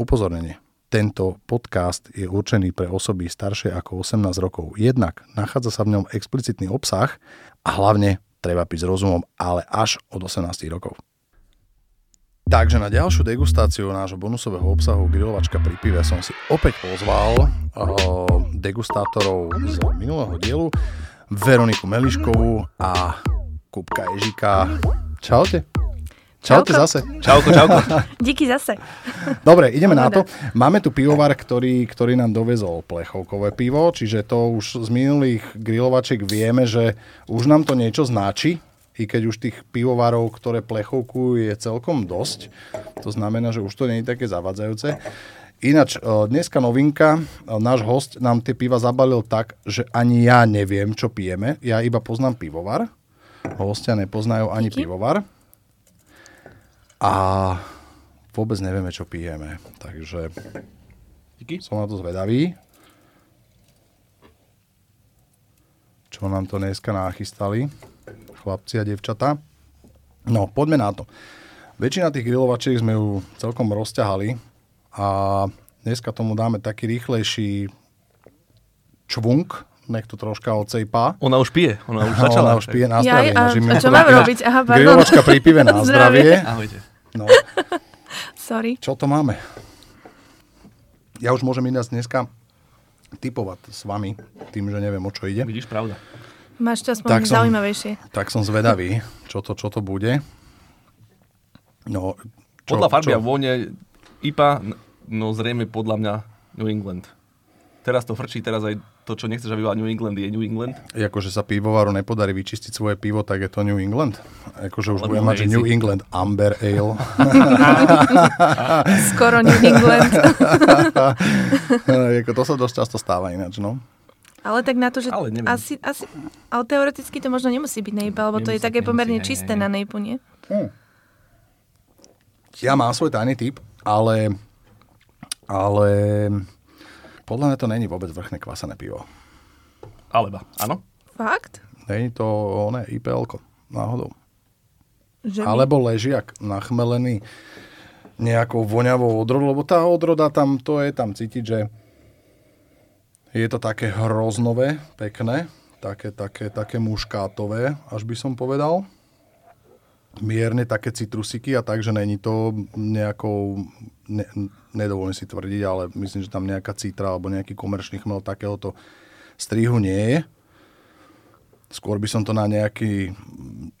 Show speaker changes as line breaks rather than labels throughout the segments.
Upozornenie. Tento podcast je určený pre osoby staršie ako 18 rokov. Jednak nachádza sa v ňom explicitný obsah a hlavne treba piť s rozumom, ale až od 18 rokov. Takže na ďalšiu degustáciu nášho bonusového obsahu grilovačka pri pive som si opäť pozval uh, degustátorov z minulého dielu Veroniku Meliškovú a Kupka Ježika. Čaute. Čaute
Čauko.
zase.
Čauko, čauko.
Díky zase.
Dobre, ideme na to. Máme tu pivovar, ktorý, ktorý nám dovezol plechovkové pivo, čiže to už z minulých grilovačiek vieme, že už nám to niečo značí, i keď už tých pivovarov, ktoré plechovkujú, je celkom dosť. To znamená, že už to nie je také zavadzajúce. Ináč, e, dneska novinka, e, náš host nám tie piva zabalil tak, že ani ja neviem, čo pijeme. Ja iba poznám pivovar. Hostia nepoznajú ani
Díky.
pivovar. A vôbec nevieme, čo pijeme. Takže
Díky.
som na to zvedavý. Čo nám to dneska nachystali, chlapci a devčatá. No, poďme na to. Väčšina tých grilovačiek sme ju celkom rozťahali a dneska tomu dáme taký rýchlejší čvunk, nech to troška odsejpá.
Ona už pije, ona už začala.
Ona už pije na
Ja,
zdravie.
a,
naši
a
milí-
čo mám robiť? Aha, pardon.
Grilovačka pri pive na zdravie.
Ahojte.
No,
Sorry.
čo to máme? Ja už môžem ináč dneska typovať s vami, tým, že neviem, o čo ide.
Vidíš, pravda.
Máš to aspoň
Tak som-
zaujímavejšie.
Tak som zvedavý, čo to, čo to bude. No, čo,
Podľa farby
čo?
a vône IPA, no zrejme podľa mňa New England. Teraz to frčí, teraz aj to, čo nechceš, aby bola New England, je New England.
Akože sa pivovaru nepodarí vyčistiť svoje pivo, tak je to New England. Akože už budem mať, že. New England Amber Ale.
Skoro New England.
Ako to sa dosť často stáva ináč, no.
Ale tak na to, že
Ale neviem.
asi, asi, ale teoreticky to možno nemusí byť nejpa, lebo to je
Nemusí,
také
nemusí,
pomerne
hej,
čisté
hej,
na
hej.
nejpu, nie?
Ja mám svoj tajný typ, ale, ale podľa mňa to není vôbec vrchné kvasené pivo.
Alebo, áno?
Fakt?
Není to oné IPL-ko, náhodou.
Že
Alebo ležiak nachmelený nejakou voňavou odrodou, lebo tá odroda tam, to je tam cítiť, že je to také hroznové, pekné, také, také, také muškátové, až by som povedal. Mierne také citrusiky a tak, že není to nejakou, ne, nedovolím si tvrdiť, ale myslím, že tam nejaká citra alebo nejaký komerčný chmel takéhoto strihu nie je. Skôr by som to na nejaký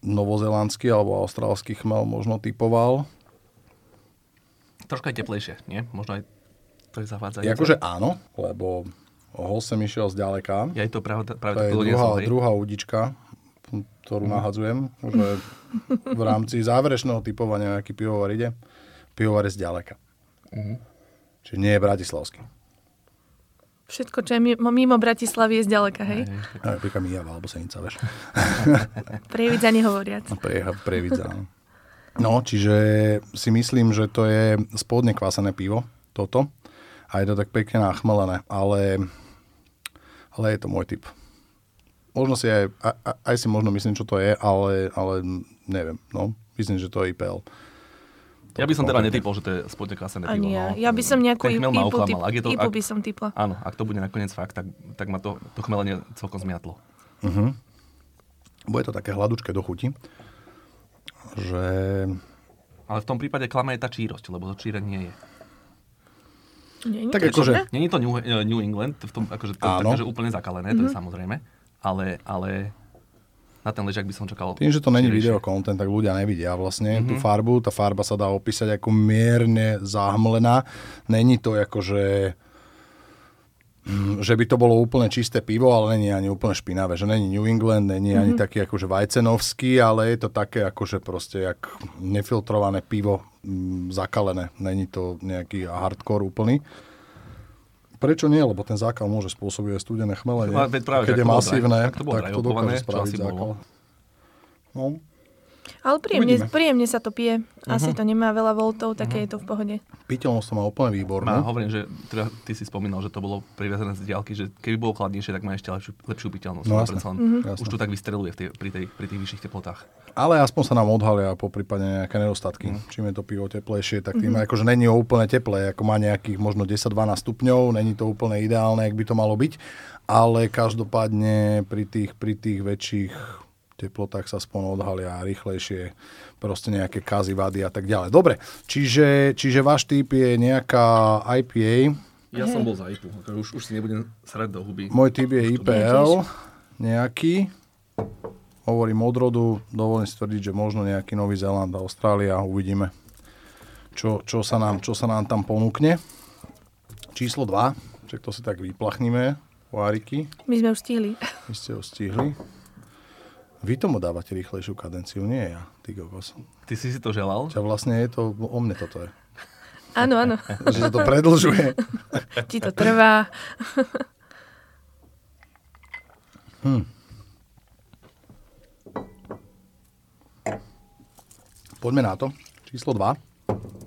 novozelandský alebo austrálsky chmel možno typoval.
Troška teplejšie, nie? Možno aj to je zavádzajúce.
Akože áno, lebo hol sem išiel zďaleka.
Ja je to práve, práve
To je druhá, druhá udička, ktorú nahadzujem, že v rámci záverečného typovania, aký pivovar ide, pivovar je zďaleka. Čiže nie je bratislavský.
Všetko, čo je mimo, mimo Bratislavy je zďaleka, hej?
Napríklad Mijava alebo Senica, vieš.
Prievidza nehovoriac.
Pre, previdza. áno. No, čiže si myslím, že to je spodne kvasené pivo, toto. A je to tak pekne nachmelené, ale, ale je to môj typ. Možno si aj, aj, aj si možno myslím, čo to je, ale, ale neviem, no. Myslím, že to je IPL.
Ja by som teda netypol, že to je spodne klasené pivo.
Ani ja.
no.
Ja by som nejakú ipu, typ.
Ak je to,
ipu
ak,
by som typla.
Áno, ak to bude nakoniec fakt, tak, tak ma to, to chmelenie celkom zmiatlo.
Bude to také hladučké do chuti, že
Ale v tom prípade klame je tá čírosť, lebo to číre nie je.
Nie,
Tak
to je
akože-.
Není to New, New England, v tom, akože to
Áno.
také, že úplne zakalené, to je samozrejme, ale, ale na ten ležak by som čakal
tým, že to není video content, tak ľudia nevidia vlastne tú farbu. Tá farba sa dá opísať ako mierne zahmlená. Není to ako, že mm, že by to bolo úplne čisté pivo, ale není ani úplne špinavé. Že není New England, není ani taký akože vajcenovský, ale je to také akože proste jak nefiltrované pivo mm, zakalené. Není to nejaký hardcore úplný. Prečo nie? Lebo ten zákal môže spôsobiť aj studené chmelenie.
Veď práve,
Keď je masívne,
dry- ak to bolo
tak to dokáže spraviť zákal. No.
Ale príjemne,
Uvidíme.
príjemne sa to pije. Asi to nemá veľa voltov, také je to v pohode.
Piteľnosť to má úplne výbornú.
Má, hovorím, že teda, ty si spomínal, že to bolo priviazané z diálky, že keby bolo chladnejšie, tak má ešte lepšiu, lepšiu piteľnosť.
No jasné.
len
Jasné.
Už to tak vystreluje v tej, pri, tej, pri tých vyšších teplotách.
Ale aspoň sa nám odhalia po prípade nejaké nedostatky. Čím je to pivo teplejšie, tak tým akože není úplne teplé, ako má nejakých možno 10-12 stupňov, není to úplne ideálne, ak by to malo byť, ale každopádne pri tých, pri tých väčších teplotách sa spon odhalia rýchlejšie proste nejaké kazy, vady a tak ďalej. Dobre, čiže, čiže váš typ je nejaká IPA,
Ja som bol za IPu, ako už, už si nebudem srať do huby.
môj typ je IPL nejaký, hovorím od rodu, dovolím si tvrdiť, že možno nejaký Nový Zéland, Austrália, uvidíme, čo, čo, sa nám, čo sa nám tam ponúkne. Číslo 2, čak to si tak vyplachníme, Váriky,
My sme už stihli.
vy ste ho stihli. Vy tomu dávate rýchlejšiu kadenciu, nie ja, ty kokos.
Ty si si to želal?
Ťa vlastne je to, o mne toto je.
Áno, áno.
Že sa to predlžuje.
Ti to trvá.
Poďme na to. Číslo 2.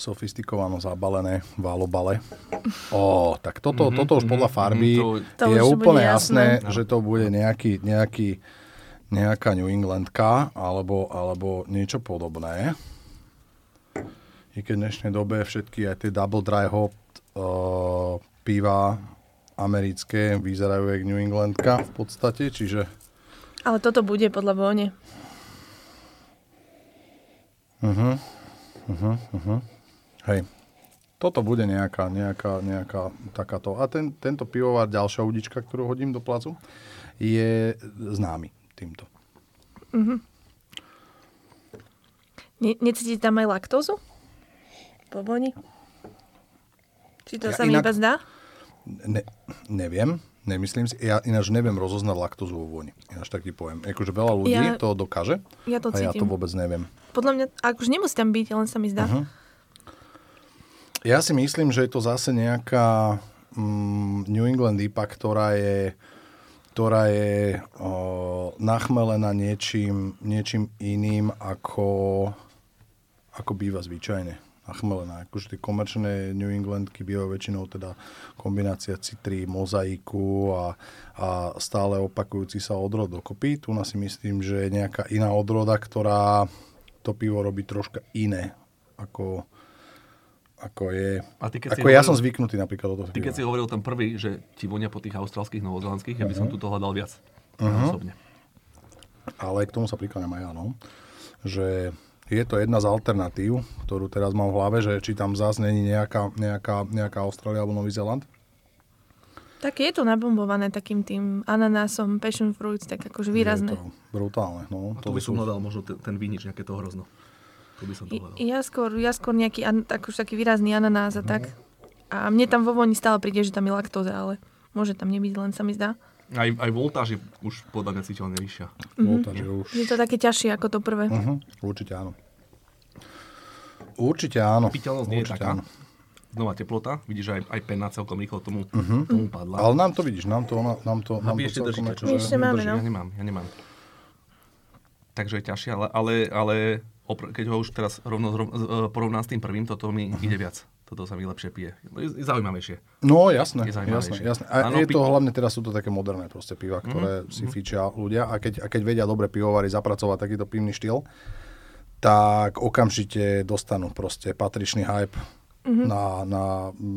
Sofistikovano zabalené v alobale. Ó, tak toto, toto už podľa farby
to-
To
je
už
úplne jasné,
jasné.
že to bude nejaký, nejaký, nejaká New Englandka alebo, alebo niečo podobné. I keď v dnešnej dobe všetky aj tie double dry hop uh, piva americké vyzerajú jak New Englandka v podstate, čiže
Ale toto bude podľa vône.
Hej. Toto bude nejaká, nejaká, nejaká takáto. A ten, tento pivovar, ďalšia udička, ktorú hodím do placu, je známy týmto.
Ne, necítite tam aj laktózu? Po voni? Či to
Ja
sa mi iba zdá?
Ne, neviem, nemyslím si. Ja ináč neviem rozoznať laktózu vo vôni. Ináč tak ti poviem. Akože veľa ľudí
Ja-
to dokáže.
Ja to
a ja to
cítim.
vôbec neviem.
Podľa mňa, akože nemusí tam byť, len sa mi zdá.
Mhm. Ja si myslím, že je to zase nejaká mm, New England IPA, ktorá je, ktorá je o, nachmelená niečím, niečím iným, ako, ako býva zvyčajne. Nachmelená. Akože tie komerčné New Englandky bývajú väčšinou teda kombinácia citrí, mozaiku a, a stále opakujúci sa odrod dokopy. Tu si myslím, že je nejaká iná odroda, ktorá to pivo robí troška iné, ako, ako je...
A ty
Ako ja
hovoril-
som zvyknutý napríklad o to
Ty keď si hovoril ten prvý, že ti vonia po tých austrálskych, novozelandských, ja by
Mhm.
som tu to hľadal viac. Uh-huh. Osobne.
Ale k tomu sa prikláňam aj ja, no. Že je to jedna z alternatív, ktorú teraz mám v hlave, že či tam zase není nejaká, nejaká, nejaká Austrália alebo Nový Zeland.
Tak je to nabombované takým tým ananásom, passion fruits, tak akože výrazné.
Je to brutálne, no.
To by som hľadal možno ten, ten vínič, nejaké to hrozno. To by som to hľadal.
Ja skôr, ja skôr nejaký tak už taký výrazný ananás a tak. A mne tam vo voni stále príde, že tam je laktóza, ale môže tam nebyť, len sa mi zdá.
Aj, aj voltáž je už podľa mňa citeľne vyššia.
Volta, že už...
Je to také ťažšie ako to prvé.
Uh-huh, určite áno. Určite áno.
Piteľnosť nie je taká.
áno.
Znova teplota, vidíš, že aj, aj pena celkom rýchlo tomu, uh-huh. tomu padla.
Ale nám to vidíš, nám to, nám to, nám to
ešte držíte, čo?
My ešte máme, no.
Ja nemám, ja nemám. Takže je ťažšie, ale, ale, ale keď ho už teraz rovno e, porovnám s tým prvým, toto mi ide viac. Toto sa mi lepšie pije. Je, je zaujímavejšie.
No jasné,
Je
jasné,
zaujímavejšie.
jasné. A
Áno,
je to
pi-
hlavne teraz sú to také moderné proste piva, ktoré mm-hmm. si fičia ľudia a keď, a keď vedia dobre pivovári zapracovať takýto pivný štýl, tak okamžite dostanú proste patričný hype mm-hmm. na, na,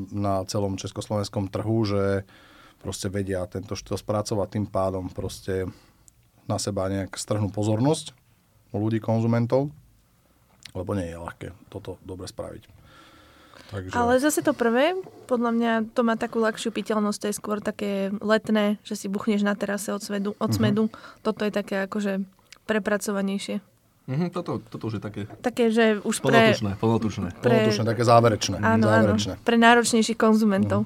na celom československom trhu, že proste vedia tento štýl spracovať tým pádom proste na seba nejak strhnú pozornosť u ľudí, konzumentov, lebo nie je ľahké toto dobre spraviť. Takže...
Ale zase to prvé, podľa mňa to má takú ľahšiu piteľnosť, to je skôr také letné, že si buchneš na terase od, svedu, od smedu. Toto je také akože prepracovanejšie.
Mhm, toto, toto už je také
Také, že už pre...
plnotučné, plnotučné.
pre-
Plnotučné, také záverečné.
Áno, áno,
záverečné.
pre náročnejších konzumentov.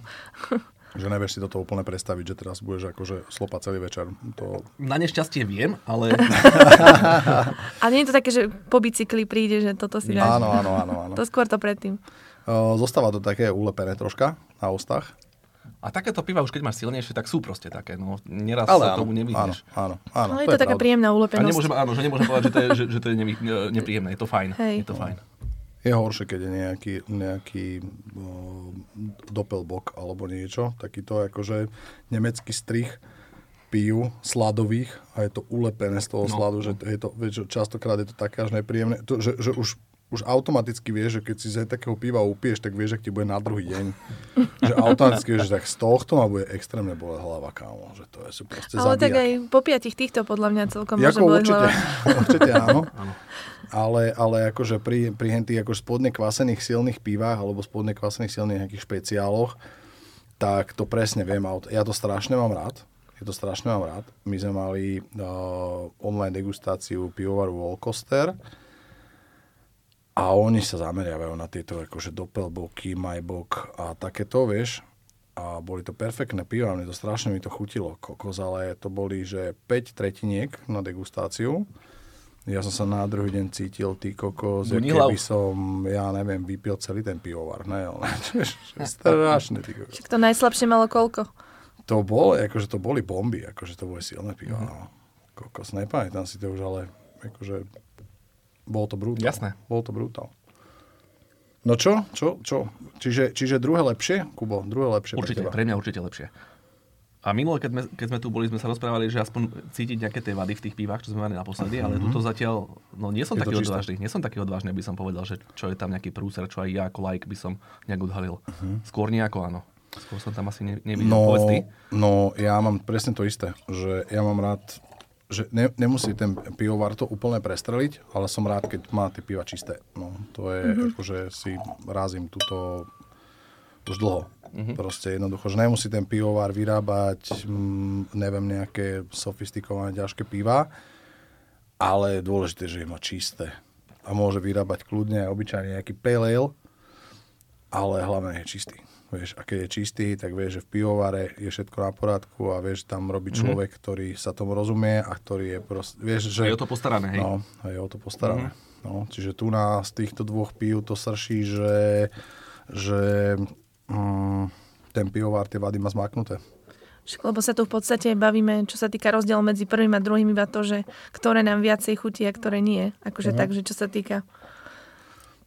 Že nevieš si toto úplne predstaviť, že teraz budeš akože slopať celý večer. To...
Na nešťastie viem, ale
A nie je to také, že po bicykli príde, že toto si dáš.
Áno, áno, áno. áno.
To skôr to predtým.
Zostáva to také ulepené troška na ústach.
A takéto piva už keď máš silnejšie, tak sú proste také. No, neraz
Ale
sa
áno,
tomu
áno,
nevyhneš.
áno, áno,
Ale je to taká
pravda.
príjemná
A
ulepenosť.
nemôžem, áno, že nemôžem povedať, že to je, že, že to je nevy, nepríjemné. Je to fajn.
Hej.
Je to fajn.
Je horšie, keď je nejaký, nejaký o, doppelbock alebo niečo, takýto akože nemecký strich pijú sladových a je to ulepené z toho
No.
sladu, že je to, vieš, častokrát je to také až nepríjemné, to, že, že už, už automaticky vieš, že keď si z takého piva upiješ, tak vieš, že ti bude na druhý deň. že automaticky vieš, že tak z tohto ma bude extrémne boleť hlava, kámo, že to je si proste
Ale tak
zabijak.
aj po piatich týchto podľa mňa celkom môže
Jako
boleť
určite,
hlava.
určite áno. Ale, ale akože pri, pri hentých akože spodne kvasených silných pivách alebo spodne kvasených silných nejakých špeciáloch, tak to presne viem. Ja to strašne mám rád. Je to strašne mám rád. My sme mali uh, online degustáciu pivovaru Volkoster a oni sa zameriavajú na tieto akože doppelboky, majbok a takéto, vieš. A boli to perfektné piva, mne to strašne mi to chutilo, kokos, ale to boli, že 5 tretiniek na degustáciu. Ja som sa na druhý deň cítil, ty kokos, keby som, ja neviem, vypil celý ten pivovar, ne, ale strašne, ty kokos.
Však to najslabšie malo koľko?
To bolo, akože to boli bomby, akože to boli silné piva, no. Kokos, nepamätám si to už, ale akože bol to brutál.
Jasné.
Bol to brutál. No čo? Čo? Čo? Čiže, čiže druhé lepšie? Kubo, druhé lepšie
Určite,
pre teba.
pre mňa určite lepšie. A minule, keď sme, keď sme tu boli, sme sa rozprávali, že aspoň cítiť nejaké tie vady v tých pivách, čo sme mali naposledy, ale tuto zatiaľ, no nie som.
Je
taký odvážny, nie som taký odvážny, aby som povedal, že čo je tam nejaký prúser, čo aj ja ako like by som nejak odhalil. Skôr nejako áno. Skôr som tam asi ne, nevidel.
No, no, ja mám presne to isté, že ja mám rád, že ne, nemusí ten pivovar to úplne prestreliť, ale som rád, keď má tie piva čisté. No, to je, mm-hmm. akože si razím túto už dlho. Mm-hmm. Proste jednoducho, že nemusí ten pivovar vyrábať, mm, neviem, nejaké sofistikované ťažké piva, ale je dôležité, že je má čisté. A môže vyrábať kľudne aj obyčajne nejaký pale ale, ale hlavne je čistý. Vieš, a keď je čistý, tak vieš, že v pivovare je všetko na porádku a vieš, tam robí človek, mm-hmm. ktorý sa tomu rozumie a ktorý je proste, vieš, že...
Je o to postarané, hej?
No, a je o to postarané. Mm-hmm. No, čiže tu na z týchto dvoch pív to srší, že, že mm, ten pivovar tie vady má zmaknuté.
Však, lebo sa tu v podstate bavíme, čo sa týka rozdiel medzi prvým a druhým, iba to, že ktoré nám viacej chutí a ktoré nie. Akože tak, že čo sa týka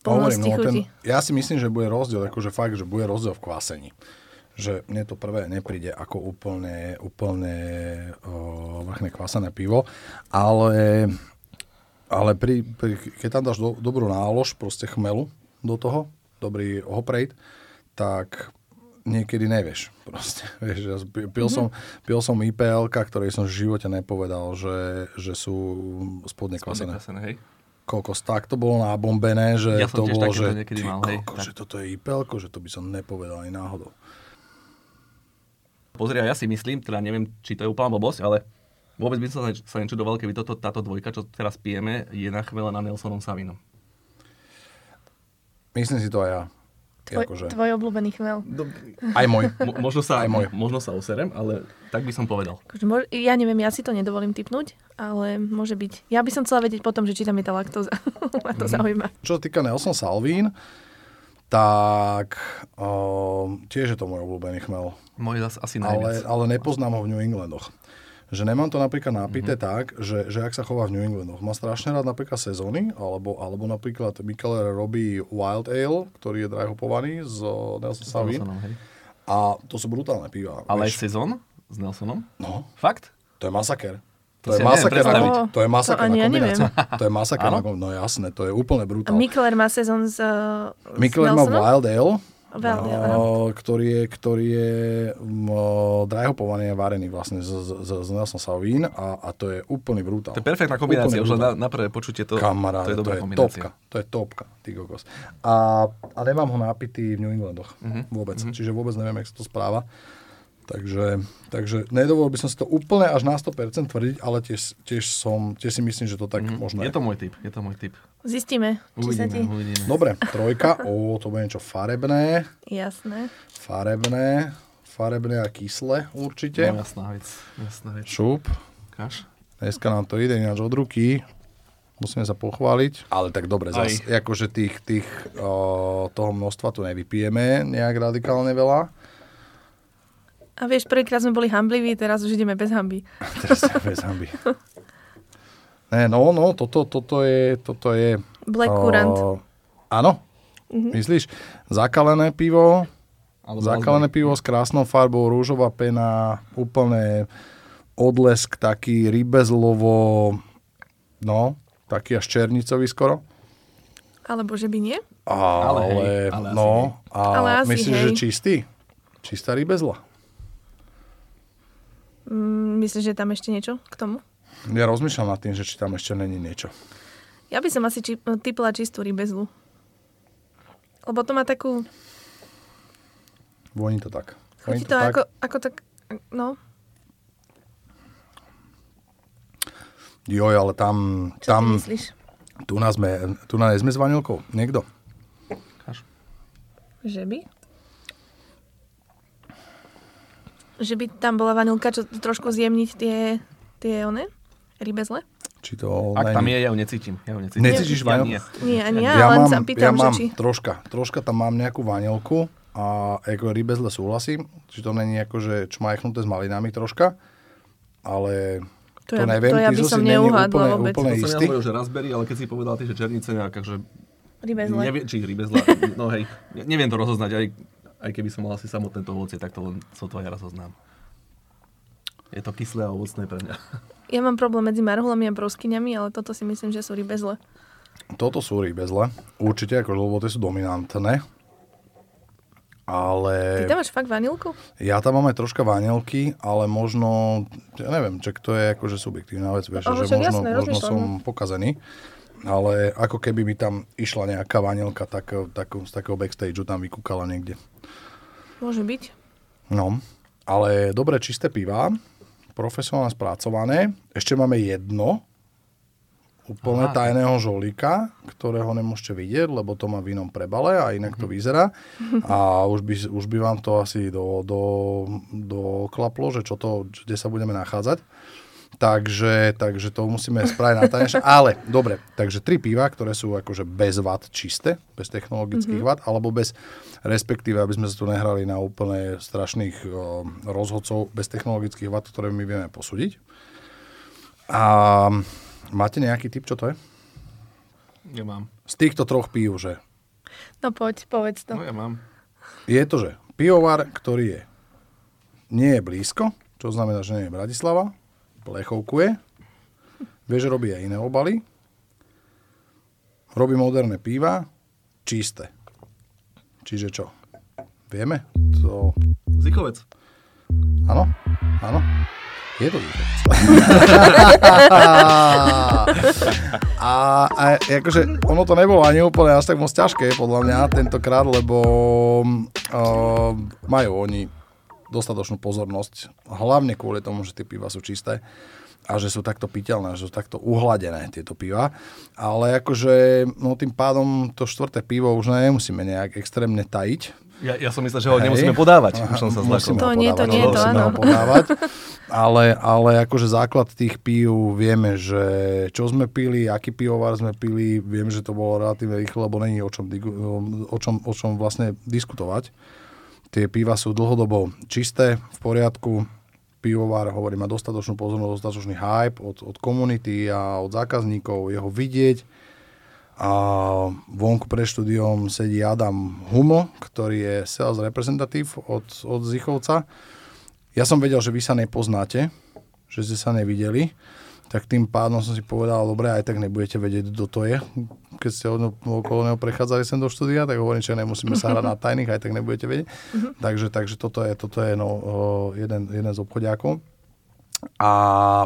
Hovorím, no,
chutí.
ja si myslím, že bude rozdiel, akože fakt, že bude rozdiel v kvásení. Že mne to prvé nepríde ako úplne, úplne o, vrchné kvasené pivo, ale, ale pri, pri, keď tam dáš do, dobrú nálož, proste chmelu do toho, dobrý hoprejt, tak niekedy nevieš. Proste, vieš, ja pil, pil,
Mhm.
som, pil som IPL, ktorej som v živote nepovedal, že, že sú spodne kvasené
Podnekasené, hej?
Kokos, tak to bolo nabombené, že
Ja
to bolo, že ty
mal, hej,
kokos,
tak.
že toto je IPL, že to by som nepovedal ani náhodou.
Pozri, ja si myslím, teda neviem, či to je úplná blbosť, ale vôbec by som sa, sa nečudoval, keby toto, táto dvojka, čo teraz pijeme, je nachmelená Nelsonom Savinom.
Myslím si to aj ja.
Tvoj,
Akože,
tvoj obľúbený chmel.
aj môj.
Mo, možno, sa,
Aj môj.
možno sa userem, ale tak by som povedal.
Akože mož, ja neviem, ja si to nedovolím typnúť, ale môže byť. Ja by som chcela vedieť potom, že či tam je tá laktóza. Ma to zaujíma.
Čo sa týka Nelson Salvín, tak o, tiež je to môj obľúbený chmel.
Môj zas asi
Ale,
najviac.
ale nepoznám ho v New Englandoch. Že nemám to napríklad napité
Mhm.
mm-hmm. tak, že, že ak sa chová v New Englandoch. Má strašne rád napríklad sezóny, alebo, alebo napríklad Mikeler robí Wild Ale, ktorý je drahopovaný z Nelson Salvín.
Nelsonom, hej.
A to sú brutálne piva.
Ale aj
vieš.
sezón s Nelsonom?
No,
Fakt?
to je masaker.
To
To, je masaker na, to je masaker
To
na
ja
kombináciu. To je masaker na kombináciu. No jasné, to je úplne
A
brutál.
Mikler má sezón s, uh,
Mikler má? Wild Ale,
Áno.
o, ktorý je, ktorý je um, drahopovaný a varený vlastne z, z, z, Nelson Sauvin a, a to je úplný brutál.
To je perfektná kombinácia, už len na, na prvé počutie to,
Kamaráde,
to je dobrá
to je
kombinácia.
topka. To je topka, ty kokos. A, a nemám ho napitý v New Englandoch
Mhm.
vôbec. Čiže vôbec neviem, jak sa to správa. Takže, takže nedovolil by som si to úplne až na 100% tvrdiť, ale tiež, tiež, som, tiež si myslím, že to tak
Mhm.
možno
Je to môj typ, je to môj typ.
Zistíme, či sa ti...
Uvidíme, uvidíme.
Dobre, trojka, o, to bude niečo farebné,
Jasné.
farebné, farebné a kyslé určite.
No, jasná vec, jasná vec.
Šup,
Kaš?
dneska nám to ide ináč od ruky. Musíme sa pochváliť. Ale tak dobre,
Aj.
zase akože tých, tých, o, toho množstva tu nevypijeme nejak radikálne veľa.
A vieš, prvýkrát sme boli hambliví, teraz už ideme bez hamby.
Teraz bez hamby. Ne, no, no, toto, toto je, toto je...
Black
o,
Currant.
Áno? Myslíš? Zakalené pivo,
Alebo
zakalené pivo s krásnou farbou, rúžová pena, úplne odlesk taký rybezlovo, no, taký až černicový skoro.
Alebo že by nie?
Ale,
hej, ale asi
no,
hej.
a
Ale asi
myslíš,
hej.
že čistý? Čistá rybezla.
Mm, myslíš, že je tam ešte niečo k tomu?
Ja rozmýšľam nad tým, že či tam ešte není niečo.
Ja by som asi či, typla čistú rybezlu. Lebo to má takú...
Voní to tak.
Chutí
Voní
to ako, ako tak... No,
Joj, ale tam,
čo
tam
ty myslíš?
tu nás sme, tu nás sme s vanilkou. Niekto?
Kaš.
Že by? Že by tam bola vanilka, čo trošku zjemniť tie, tie one, rybezle?
Či to
Ak tam je, ja ju necítim. Ja ju necítim.
Necítiš
ja,
vanil-
nie.
Ani ja,
ja
len
mám,
sa
ja
pýtam,
mám
že či...
troška, troška tam mám nejakú vanilku a ako rybezle súhlasím, či to není akože čmajchnuté s malinami troška, ale
To
to,
ja-
neviem,
to ja by
so
som neuhádla
úplne,
vôbec.
úplne
To som ja
istý.
hovoril, že raspberry, ale keď si povedal ty, že černice, akože
Rybezle.
neviem, či rybezla, no hej, ne- neviem to rozoznať, aj, aj keby som mal asi samotné to ovocie, tak to len sotva ja rozoznám. Je to kyslé a ovocné pre mňa.
Ja mám problém medzi marhulami a broskyňami, ale toto si myslím, že sú rybezle.
Toto sú rybezle, určite, akože, lebo tie sú dominantné. Ale
Ty tam máš fakt vanilku?
ja tam mám aj troška vanilky, ale možno, ja neviem, čak to je akože subjektívna vec, vieš, že možno,
jasné,
možno som
no.
pokazený. Ale ako keby mi tam išla nejaká vanilka tak, tak, z takého backstageu tam vykúkala niekde.
Môže byť.
No, ale dobre čisté piva, profesionálne spracované. Ešte máme jedno, úplne
Aha.
tajného žolíka, ktorého nemôžete vidieť, lebo to má v inom prebale a inak to vyzerá. A už by, už by vám to asi do, do, doklaplo, že čo to, kde sa budeme nachádzať. Takže, takže to musíme spraviť na tajnejšie. Ale, dobre, takže tri piva, ktoré sú akože bez vat čisté, bez technologických mm-hmm. vat, alebo bez, respektíve, aby sme sa tu nehrali na úplne strašných o, rozhodcov bez technologických vat, ktoré my vieme posúdiť. A máte nejaký typ, čo to je?
Ja mám.
Z týchto troch pív, že
No poď, povedz to.
No ja mám.
je to, že pivovar, ktorý je nie je blízko, čo znamená, že nie je Bratislava, plechovkuje, vie, že robí aj iné obaly, robí moderné píva, čisté. Čiže čo? Vieme? To...
Zichovec.
Áno? Áno? Je to východ. a, a akože ono to nebolo ani úplne až tak moc ťažké podľa mňa tentokrát, lebo uh, majú oni dostatočnú pozornosť, hlavne kvôli tomu, že tie piva sú čisté a že sú takto piteľné, že sú takto uhladené tieto piva. Ale akože no tým pádom to štvrté pivo už nemusíme nejak extrémne tajiť,
Ja, ja som myslel, že ho
Hej.
nemusíme podávať. Už som sa zlakol.
To
ho
nie, to
podávať,
nie, to áno.
podávať. Ale, ale akože základ tých pív vieme, že čo sme pili, aký pivovar sme pili, viem, že to bolo relatívne rýchlo, lebo není o čom, o čom, o čom vlastne diskutovať. Tie piva sú dlhodobo čisté, v poriadku. Pivovar, hovorí, má dostatočnú pozornosť, dostatočný hype od, od komunity a od zákazníkov, jeho vidieť. A vonku pred štúdiom sedí Adam Humo, ktorý je sales reprezentatív od, od Zichovca. Ja som vedel, že vy sa nepoznáte, že ste sa nevideli, tak tým pádom som si povedal, dobre, aj tak nebudete vedieť, kto to je. Keď ste od, okolo neho prechádzali sem do štúdia, tak hovorím, že nemusíme sa hrať na tajných, aj tak nebudete vedieť. Takže, takže toto je, toto je no, jeden, jeden z obchodiakov. A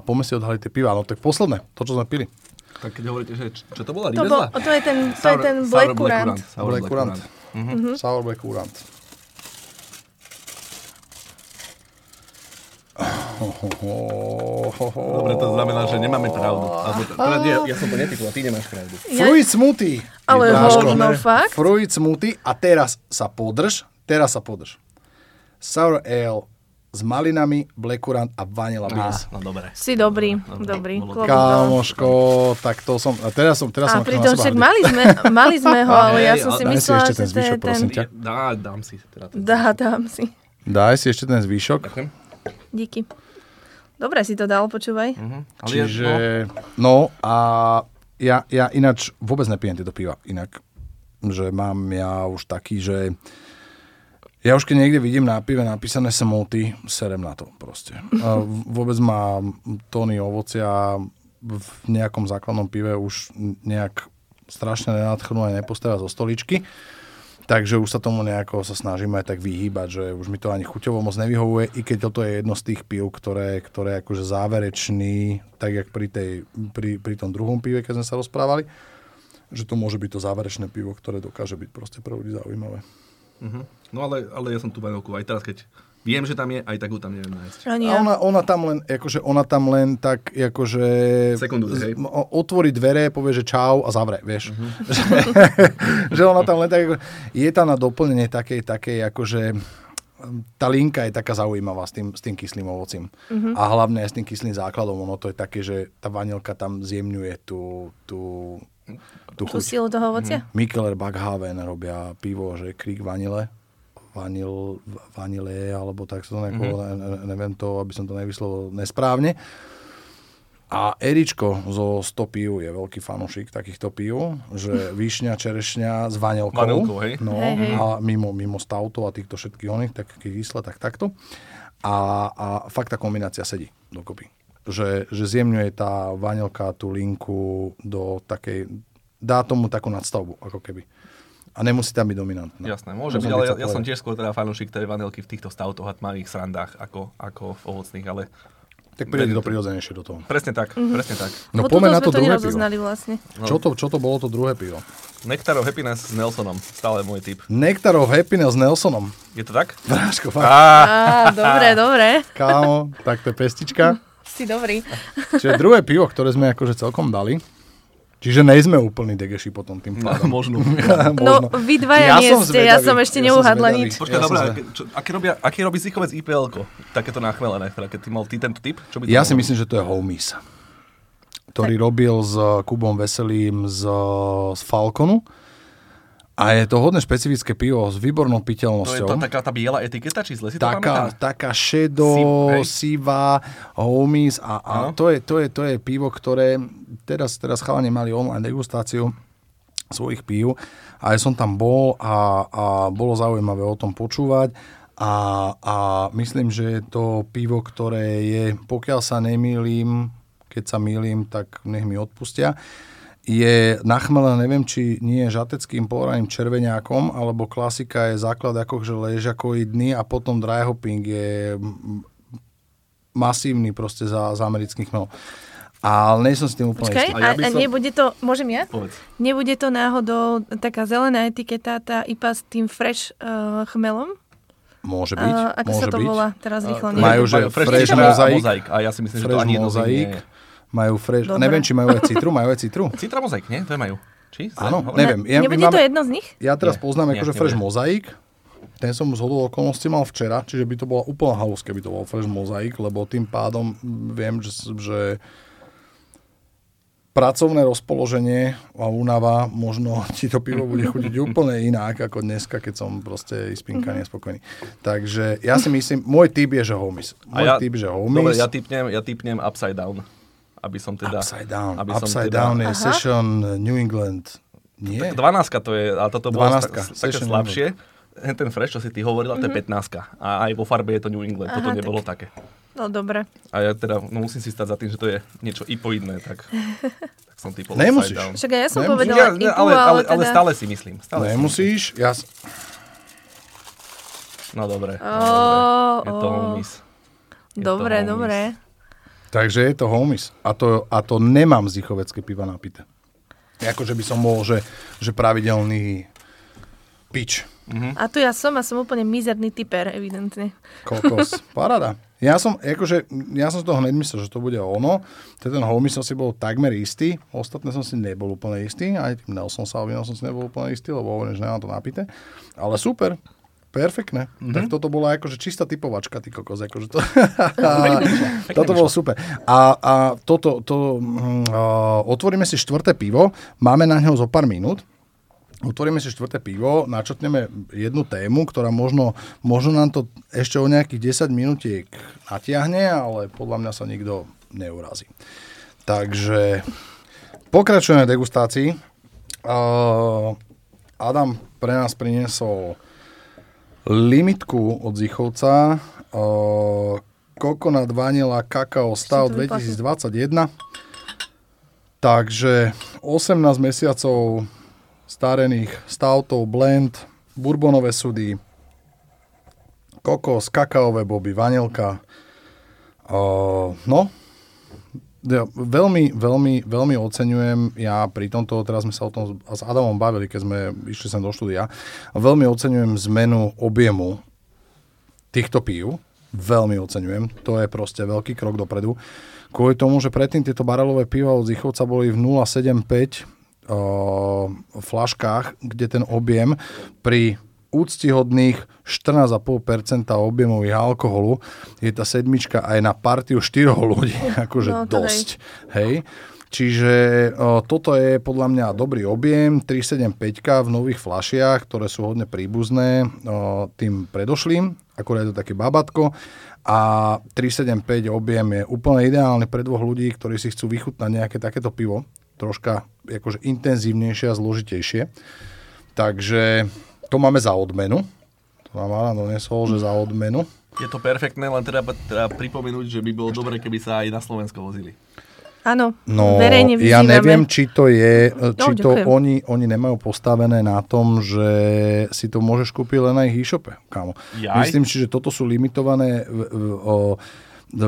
poďme si odhaliť tie piva. No tak posledné, to, čo sme pili.
Tak keď hovoríte, že čo to bola?
To, bol, to je ten, to je ten Black Currant.
Sour
Black Currant.
Mhm.
Sour Black Currant.
Dobre, to znamená, že nemáme pravdu. Alebo, teda, nie, ja som to netypol, ty nemáš pravdu.
Fruit smoothie.
Ale hovno, fakt?
Fruit smoothie a teraz sa podrž, teraz sa podrž. Sour ale s malinami, black currant a vanilla beans.
no dobre.
Si dobrý,
Dobre,
dobrý. dole.
Kámoško, tak to som, a teraz som, teraz
A
som
pritom však mali sme, mali sme ho, ale ja som si myslela,
ešte
že
ten
to je ten...
Dá, dám si. Teda ten.
Dá, dám si.
Daj si ešte ten zvyšok.
Ďakujem.
Díky. Dobre si to dal, počúvaj.
Mhm. Ale
Čiže,
ja,
no a ja, ja ináč vôbec nepijem tieto piva inak. Že mám ja už taký, že ja už keď niekde vidím na pive napísané smoothy, serem na to proste. A vôbec ma tóny ovocia v nejakom základnom pive už nejak strašne nenadchnú aj nepostavia zo stoličky. Takže už sa tomu nejako sa snažíme aj tak vyhýbať, že už mi to ani chuťovo moc nevyhovuje, i keď toto je jedno z tých pív, ktoré, ktoré akože záverečný, tak jak pri, tej, pri, pri tom druhom pive, keď sme sa rozprávali, že to môže byť to záverečné pivo, ktoré dokáže byť proste pre ľudí zaujímavé.
Mhm. No ale, ale ja som tu vanilku aj teraz, keď viem, že tam je, aj tak ju tam neviem nájsť.
Ani
A
ja.
ona, ona, tam len, akože ona tam len tak, akože...
Sekundu, hej.
Otvorí dvere, povie, že čau a zavre, vieš. Že, že ona tam len tak, ako, je tam na doplnenie takej, takej, akože tá linka je taká zaujímavá s tým, s tým kyslým ovocím. A hlavne aj s tým kyslým základom. Ono to je také, že tá vanilka tam zjemňuje tú, tú, tú
Tú
chuť.
silu toho ovocia?
Mikkeler Backhaven robia pivo, že Krieg Vanille, vanil, vanile, alebo tak sa to nejako,
Mhm.
mm-hmm. ne, neviem to, aby som to nevyslovil nesprávne. A Eričko zo 100 pív je veľký fanúšik takýchto pív, že višňa, čerešňa s vanilkou.
Vanilkou, hej?
No,
Hej, hej.
a mimo, mimo stautov a týchto všetkých oných, tak kysle, tak takto. A, a fakt tá kombinácia sedí dokopy. Že, že zjemňuje tá vanilka tú linku do takej, dá tomu takú nadstavbu, ako keby. A nemusí tam byť dominantná.
Jasné, môže byť, ale ja, ja som tiež skôr teda fanúšik tej vanilky v týchto stautoch a tmavých srandách ako, ako v ovocných, ale
Tak príde to prirodzenejšie do toho.
presne tak, presne tak.
No poďme na to
to
druhé pivo.
vlastne.
Čo to, čo to bolo to druhé pivo?
Nectar of Happiness s Nelsonom, stále môj typ.
Nectar of Happiness s Nelsonom.
Je to tak?
Bráško, fakt,
Á,
dobre, dobre.
kámo, tak to je pestička.
Si dobrý.
Čiže druhé pivo, ktoré sme akože celkom dali. Čiže nejsme úplný degeši potom tým pádom.
možno.
No, vy dvaja nie
som
ste, ja som ešte
ja
neuhadla nič.
Počkaj,
Ja
čo, aké, robia, aké robí Zichovec IPL-ko? Takéto nachmelené, teda keď ty mal ty tento typ? Čo by
Ja si myslím, že to je Homies, ktorý robil s Kubom Veselým z, z Falconu. A je to hodne špecifické pivo s výbornou
To je
piteľnosťou.
tá, taká tá biela etiketa, či zle si to
taká,
pamätám?
taká šedo, sivá, homies a, a to, je, to, je, to je pivo, ktoré teraz, teraz chalani mali online degustáciu svojich pív a ja som tam bol a, a bolo zaujímavé o tom počúvať a, a myslím, že je to pivo, ktoré je, pokiaľ sa nemýlim, keď sa mýlim, tak nech mi odpustia, je nachmelené, neviem, či nie je žateckým poraným červeniakom, alebo klasika je základ akože ležakoidný a potom dry hopping je masívny proste za, za amerických chmel. Ale nie som s tým úplne
Počkaj,
istý.
A ja
a,
som-
nebude to, môžem ja?
Povedz.
Nebude to náhodou taká zelená etiketa, tá IPA s tým fresh uh, chmelom?
Môže byť,
Uh, ako
môže
sa to
byť.
volá teraz rýchlo?
Majú,
Majú, že fresh
citra
mozaik.
a mozaik. A ja si myslím, že to
Fresh
ani
mozaik.
nie je.
Majú fresh,
Dobre.
neviem, či majú aj citru, majú aj citru.
Citra mozaik, nie? To je majú. Či?
Áno, neviem. Ja,
Nebude to
máme-
jedno z nich?
Ja teraz
Nie,
poznám akože fresh mozaik. Ten som z hodou okolností mal včera, čiže by to bola úplná halus, keby to bol fresh mozaik, lebo tým pádom viem, že, že pracovné rozpoloženie a únava, možno ti to pivo bude chutiť úplne inak ako dneska, keď som proste ispinka nespokojný. Takže ja si myslím, môj typ je, že homies.
A
Môj
ja,
typ, že
dobre,
homies.
ja typnem, ja typnem upside down. Aby som teda...
Upside down.
Aby som
Upside
teda,
down je
Aha.
Session New England. Nie?
Tak 12 to je, a toto bolo
12,
tak, také
session
slabšie. Ten fresh, čo si ty hovorila, to je 15 A aj vo farbe je to New England. Toto
Aha,
nebolo také.
No dobre.
A ja teda no, musím si stať za tým, že to je niečo ipoidné, tak, tak som typol
Nemusíš.
down.
Však ja som
Nemusíš.
povedala
Ja,
IPU,
ale, ale, ale
teda...
stále si myslím. Stále si
Nemusíš. Ja, s-
myslím. No dobre.
Ó,
no, dobre. Je to to
Dobre, dobre.
Takže je to homies. A to, a to nemám zichovecké piva napité. Akože by som bol, že, že pravidelný pič.
A tu ja som a som úplne mizerný typer, evidentne.
Kokos. Parada. Ja som, akože, ja som z toho hneď myslel, že to bude ono. Ten homie som si bol takmer istý. Ostatné som si nebol úplne istý. Aj tým Nelson Salvinom som si nebol úplne istý, lebo hovorím, že nemám to napité. Ale super. Perfektné. Mm-hmm. Tak toto bola akože čistá typovačka, ty kokos. Akože to... toto bolo super. A, a toto, to, a, otvoríme si štvrté pivo. Máme na ňo zo pár minút. Otvoríme si štvrté pivo, načotneme jednu tému, ktorá možno, možno nám to ešte o nejakých 10 minútiek natiahne, ale podľa mňa sa nikto neurazí. Takže pokračujeme v degustácii. Uh, Adam pre nás priniesol limitku od Zichovca, uh, Coconut Vanilla Kakao Stav 2021. Takže 18 mesiacov starených stoutov, blend, bourbonové sudy, kokos, kakaové boby, vanilka. Uh, no, ja veľmi, veľmi, veľmi oceňujem, ja pri tomto, teraz sme sa o tom s Adamom bavili, keď sme išli sem do štúdia, veľmi oceňujem zmenu objemu týchto pív, veľmi oceňujem, to je proste veľký krok dopredu. Kvôli tomu, že predtým tieto barelové piva od Zichovca boli v 0,75 flaškách, kde ten objem pri úctihodných 14,5% objemových alkoholu je tá sedmička aj na partiu 4 ľudí, akože no, dosť. Hej. Čiže o, toto je podľa mňa dobrý objem, 375 v nových flašiach, ktoré sú hodne príbuzné o, tým predošlým, akurát je to také babatko a 375 objem je úplne ideálny pre dvoch ľudí, ktorí si chcú vychutnať nejaké takéto pivo, troška akože intenzívnejšie a zložitejšie. Takže to máme za odmenu. To nám Alan donesol, že za odmenu.
Je to perfektné, len treba, treba pripomenúť, že by bolo dobre, keby sa aj na Slovensko vozili.
Áno,
no,
verejne
ja neviem, či to je, no, či to oni, oni nemajú postavené na tom, že si to môžeš kúpiť len na ich e-shope, kámo. Jaj? Myslím si, že toto sú limitované v, v, o,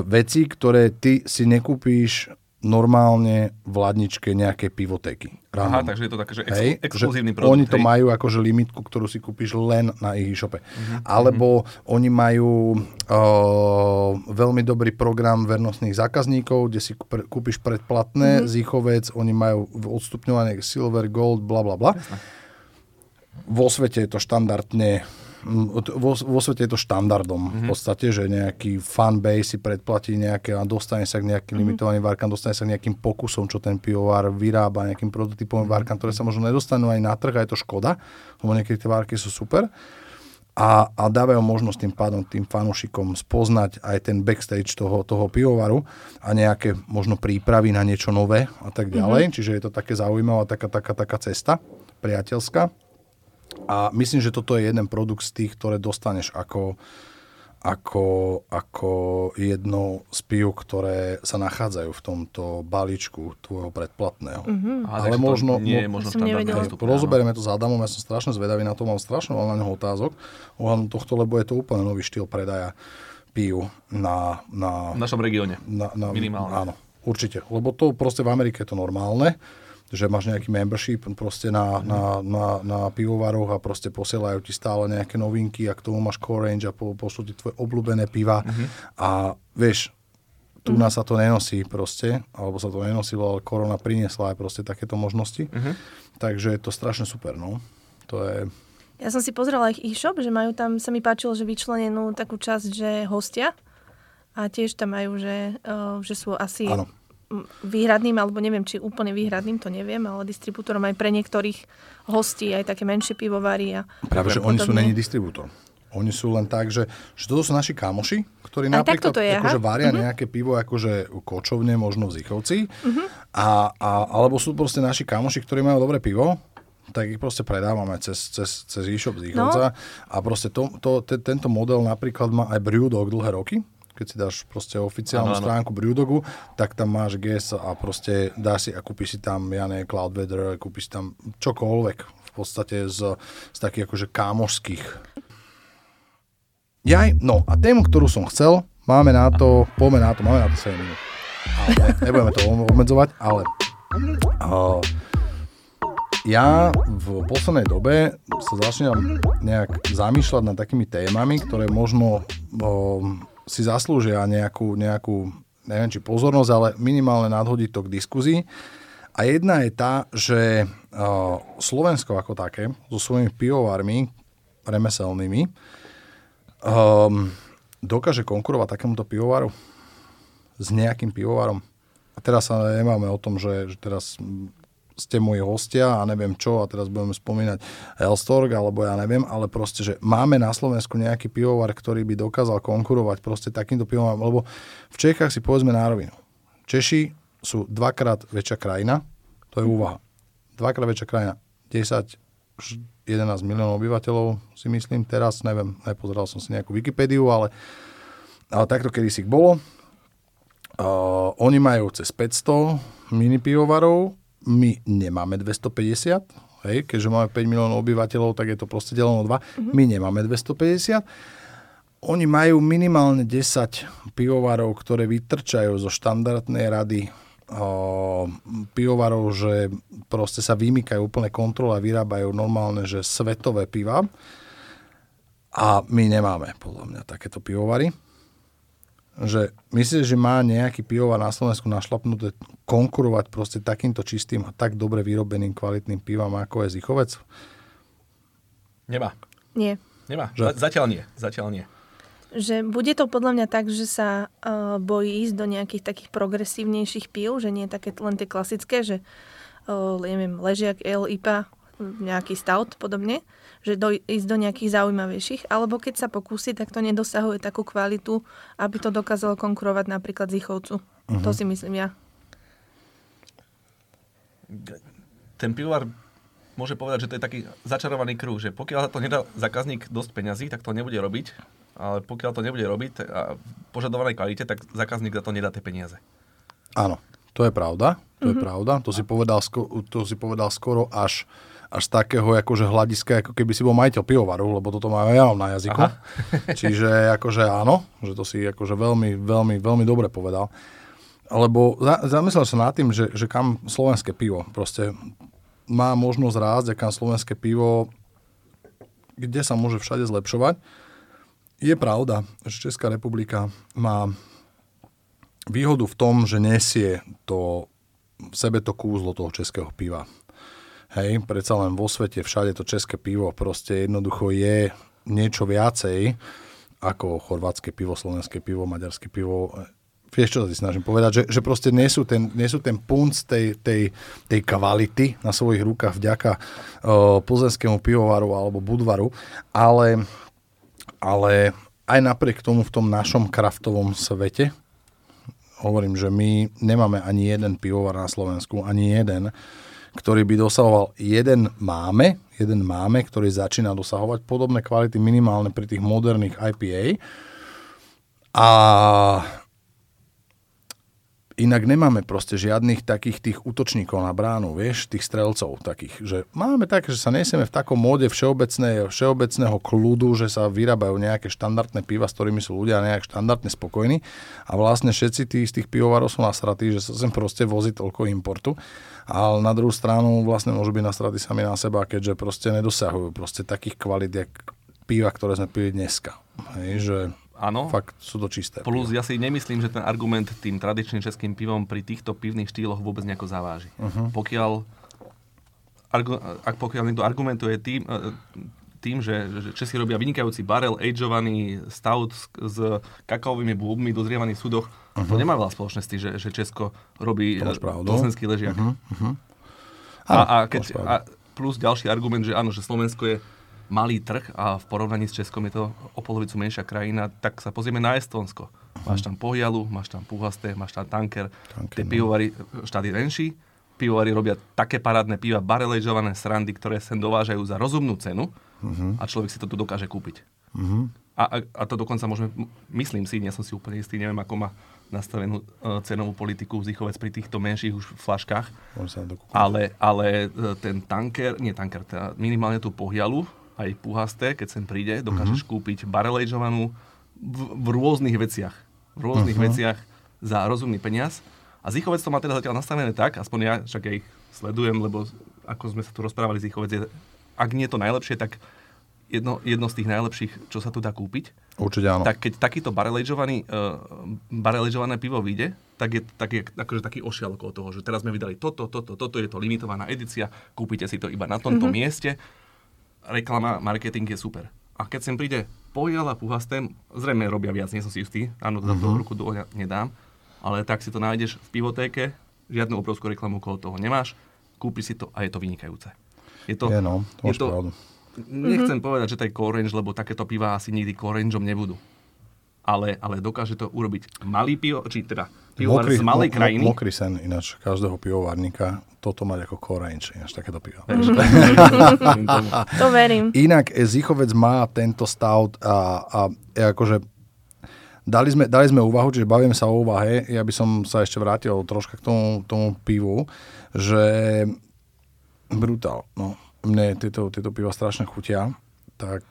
veci, ktoré ty si nekúpíš normálne v ladničke nejaké pivotéky.
Aha, takže je to také, že ex- hej, exkluzívny produkt.
Oni to hej. majú akože limitku, ktorú si kúpiš len na ich e-shope. Uh-huh, Alebo uh-huh. oni majú uh, veľmi dobrý program vernostných zákazníkov, kde si kúpiš predplatné uh-huh. z ichovec, oni majú odstupňované silver, gold, bla bla bla. Vo svete je to štandardne vo, vo svete je to štandardom mm-hmm. v mhm. podstate, že nejaký fanbase si predplatí nejaké a dostane sa k nejakým mm-hmm. limitovaným várkam, dostane sa k nejakým pokusom, čo ten pivovar vyrába, nejakým prototypovým mm-hmm. várkam, ktoré sa možno nedostanú aj na trh a je to škoda, lebo niekedy tie várky sú super. A, a dávajú možnosť tým pádom tým fanúšikom spoznať aj ten backstage toho, toho pivovaru a nejaké možno prípravy na niečo nové a tak ďalej. Mm-hmm. Čiže je to také zaujímavá taká, taká, taká cesta priateľská. A myslím, že toto je jeden produkt z tých, ktoré dostaneš ako, ako, ako jedno z pív, ktoré sa nachádzajú v tomto balíčku tvojho predplatného. Mm-hmm.
Ale možno... Nie je možno
Rozoberieme to s Adamom, ja som strašne zvedavý na to, mám strašne veľa na neho otázok ohľadom tohto, lebo je to úplne nový štýl predaja pív na... na
v našom regióne.
Na, na, Minimálne. Áno, určite. Lebo to proste v Amerike je to normálne že máš nejaký membership proste na, na, na, na pivovaroch a proste posielajú ti stále nejaké novinky a k tomu máš core range a po, pošlú ti tvoje obľúbené piva uh-huh. a vieš, tu uh-huh. nás sa to nenosí proste, alebo sa to nenosilo, ale korona priniesla aj proste takéto možnosti. Uh-huh. Takže je to strašne super, no. To je...
Ja som si pozrela ich e-shop, že majú tam, sa mi páčilo, že vyčlenenú takú časť, že hostia a tiež tam majú, že, uh, že sú asi... Áno výhradným, alebo neviem, či úplne výhradným, to neviem, ale distribútorom aj pre niektorých hostí, aj také menšie pivovary. A
Práve, že oni sú není distribútor. Oni sú len tak, že, že toto sú naši kamoši, ktorí aj napríklad je, akože varia uh-huh. nejaké pivo akože kočovne, možno v Zichovci, uh-huh. a, a, alebo sú proste naši kamoši, ktorí majú dobré pivo, tak ich proste predávame cez, cez, cez e-shop Zichovca no. a proste to, to, te, tento model napríklad má aj Brewdog dlhé roky, keď si dáš proste oficiálnu ano, stránku Brewdogu, tak tam máš GS a proste dáš si a kúpiš si tam, ja ne, Cloudweather, kúpiš si tam čokoľvek v podstate z, z takých akože kámošských. Jaj, no a tému, ktorú som chcel, máme na to, poďme na to, máme na to 7 minút. Ale nebudeme to obmedzovať, ale uh, ja v poslednej dobe sa začínam nejak zamýšľať nad takými témami, ktoré možno uh, si zaslúžia nejakú, nejakú, neviem či pozornosť, ale minimálne nadhodiť to k diskuzii. A jedna je tá, že uh, Slovensko ako také, so svojimi pivovármi remeselnými, um, dokáže konkurovať takémuto pivovaru s nejakým pivovarom. A teraz sa nemáme o tom, že, že teraz ste moji hostia a neviem čo, a teraz budeme spomínať Elstorg, alebo ja neviem, ale proste, že máme na Slovensku nejaký pivovar, ktorý by dokázal konkurovať proste takýmto pivovarom, lebo v Čechách si povedzme na rovinu. Češi sú dvakrát väčšia krajina, to je úvaha. Dvakrát väčšia krajina, 10, 11 miliónov obyvateľov, si myslím, teraz, neviem, nepozeral som si nejakú Wikipédiu, ale, ale takto kedy si bolo. Uh, oni majú cez 500 mini pivovarov, my nemáme 250, hej, keďže máme 5 miliónov obyvateľov, tak je to proste deleno 2. Mm-hmm. My nemáme 250. Oni majú minimálne 10 pivovarov, ktoré vytrčajú zo štandardnej rady o, pivovarov, že proste sa vymykajú úplne kontrole a vyrábajú normálne, že svetové piva. A my nemáme, podľa mňa, takéto pivovary že myslíš, že má nejaký pivovar na Slovensku našlapnuté konkurovať proste takýmto čistým a tak dobre vyrobeným kvalitným pivom, ako je Zichovec?
Nemá.
Nie.
Nemá. Že? Zatiaľ nie. Zatiaľ nie.
Že bude to podľa mňa tak, že sa uh, bojí ísť do nejakých takých progresívnejších pív, že nie je také len tie klasické, že uh, neviem, ležiak, L, IPA, nejaký stout podobne že do, ísť do nejakých zaujímavejších, alebo keď sa pokusí, tak to nedosahuje takú kvalitu, aby to dokázalo konkurovať napríklad Zichovcu. Uh-huh. To si myslím ja.
Ten pivovar môže povedať, že to je taký začarovaný kruh, že pokiaľ to nedá zákazník dosť peňazí, tak to nebude robiť, ale pokiaľ to nebude robiť a v požadovanej kvalite, tak zákazník za to nedá tie peniaze.
Áno, to je pravda. To mm-hmm. je pravda. To si, povedal, to si povedal skoro až až z takého akože hľadiska, ako keby si bol majiteľ pivovaru, lebo toto máme ja na jazyku. Čiže akože áno, že to si akože veľmi, veľmi, veľmi dobre povedal. Lebo za, zamyslel sa nad tým, že, že kam slovenské pivo proste má možnosť rásť kam slovenské pivo, kde sa môže všade zlepšovať. Je pravda, že Česká republika má výhodu v tom, že nesie to v sebe to kúzlo toho českého piva. Hej, predsa len vo svete všade to české pivo proste jednoducho je niečo viacej ako chorvátske pivo, slovenské pivo, maďarské pivo. Vieš, čo sa snažím povedať? Že, že proste nie sú ten, nie sú ten punc tej, tej, tej kvality na svojich rukách vďaka uh, plzenskému pivovaru alebo budvaru, ale, ale aj napriek tomu v tom našom kraftovom svete, hovorím, že my nemáme ani jeden pivovar na Slovensku, ani jeden, ktorý by dosahoval jeden máme, jeden máme, ktorý začína dosahovať podobné kvality minimálne pri tých moderných IPA. A inak nemáme proste žiadnych takých tých útočníkov na bránu, vieš, tých strelcov takých, že máme tak, že sa nesieme v takom móde všeobecné, všeobecného kľudu, že sa vyrábajú nejaké štandardné piva, s ktorými sú ľudia nejak štandardne spokojní a vlastne všetci tí z tých pivovarov sú nasratí, že sa sem proste vozí toľko importu ale na druhú stranu vlastne môžu byť nasratí sami na seba, keďže proste nedosahujú proste takých kvalit, jak piva, ktoré sme pili dneska. Hej, že Áno. Fakt sú to čisté.
Plus ja si nemyslím, že ten argument tým tradičným českým pivom pri týchto pivných štýloch vôbec nejako zaváži. Uh-huh. Pokiaľ, argu, ak pokiaľ niekto argumentuje tým, e, tým, že, že Česi robia vynikajúci barel, ageovaný stout s, s kakaovými búbmi, dozrievaný v súdoch, uh-huh. to nemá veľa spoločnosti, že, že Česko robí plzenský ležiak. Uh-huh. Uh-huh. A, a, keď, a plus ďalší argument, že áno, že Slovensko je malý trh a v porovnaní s Českom je to o polovicu menšia krajina, tak sa pozrieme na Estonsko. Máš tam Pohjalu, máš tam Puhasté, máš tam Tanker, tanker tie no. pivovary, štát je menší, pivovary robia také parádne piva, bareležované srandy, ktoré sem dovážajú za rozumnú cenu uh-huh. a človek si to tu dokáže kúpiť. Uh-huh. A, a, a to dokonca môžeme, myslím si, nie som si úplne istý, neviem, ako má nastavenú uh, cenovú politiku Zichovec pri týchto menších už flaškách. Ale, ale e, ten tanker, nie tanker, teda minimálne tú pohjalu, aj puhasté, keď sem príde, dokážeš uh-huh. kúpiť barelejžovanú v, v rôznych veciach. V rôznych uh-huh. veciach za rozumný peniaz. A Zichovec to má teda zatiaľ nastavené tak, aspoň ja však ja ich sledujem, lebo ako sme sa tu rozprávali, Zichovec je, ak nie to najlepšie, tak jedno, jedno z tých najlepších, čo sa tu dá kúpiť.
Určite áno.
Tak keď takýto barelejžovaný, uh, barelejžované pivo vyjde, tak je, tak je akože taký ošial okolo toho, že teraz sme vydali toto, toto, toto, je to limitovaná edícia, kúpite si to iba na tomto mm-hmm. mieste reklama, marketing je super. A keď sem príde Pojal a Puhastem, zrejme robia viac, nie som si istý, áno, za uh-huh. ruku do nedám, ale tak si to nájdeš v pivotéke, žiadnu obrovskú reklamu okolo toho nemáš kúpi si to a je to vynikajúce. Je
to, je no, to je to, pravdu.
Nechcem mm-hmm. povedať, že to je Core lebo takéto piva asi nikdy Core nebudú ale, ale dokáže to urobiť malý pivo, či teda pivovar z malej krajiny.
Mokrý sen ináč každého pivovarníka toto mať ako core range, ináč takéto pivo.
to verím.
Inak eh, Zichovec má tento stout a, a je akože dali sme, dali sme úvahu, čiže bavíme sa o úvahe, ja by som sa ešte vrátil troška k tomu, tomu pivu, že brutál, no. Mne tieto, tieto piva strašne chutia tak